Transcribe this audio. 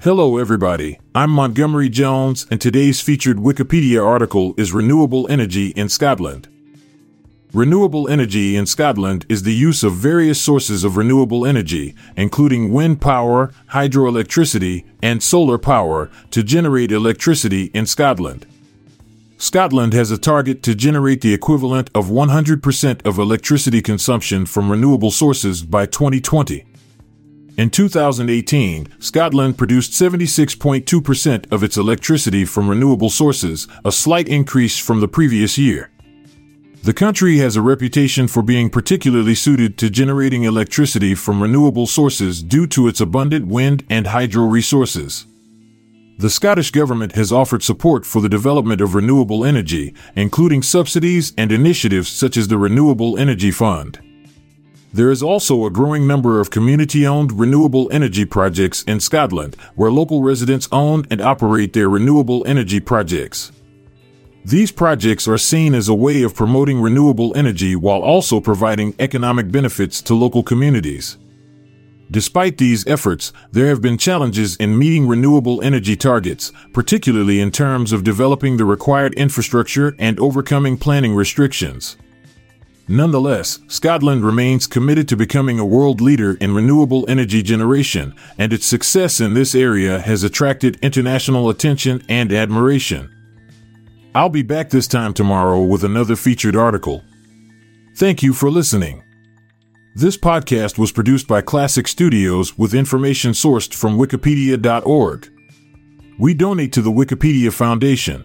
Hello, everybody. I'm Montgomery Jones, and today's featured Wikipedia article is Renewable Energy in Scotland. Renewable energy in Scotland is the use of various sources of renewable energy, including wind power, hydroelectricity, and solar power, to generate electricity in Scotland. Scotland has a target to generate the equivalent of 100% of electricity consumption from renewable sources by 2020. In 2018, Scotland produced 76.2% of its electricity from renewable sources, a slight increase from the previous year. The country has a reputation for being particularly suited to generating electricity from renewable sources due to its abundant wind and hydro resources. The Scottish Government has offered support for the development of renewable energy, including subsidies and initiatives such as the Renewable Energy Fund. There is also a growing number of community owned renewable energy projects in Scotland where local residents own and operate their renewable energy projects. These projects are seen as a way of promoting renewable energy while also providing economic benefits to local communities. Despite these efforts, there have been challenges in meeting renewable energy targets, particularly in terms of developing the required infrastructure and overcoming planning restrictions. Nonetheless, Scotland remains committed to becoming a world leader in renewable energy generation, and its success in this area has attracted international attention and admiration. I'll be back this time tomorrow with another featured article. Thank you for listening. This podcast was produced by Klassic Studios with information sourced from Wikipedia.org. We donate to the Wikipedia Foundation.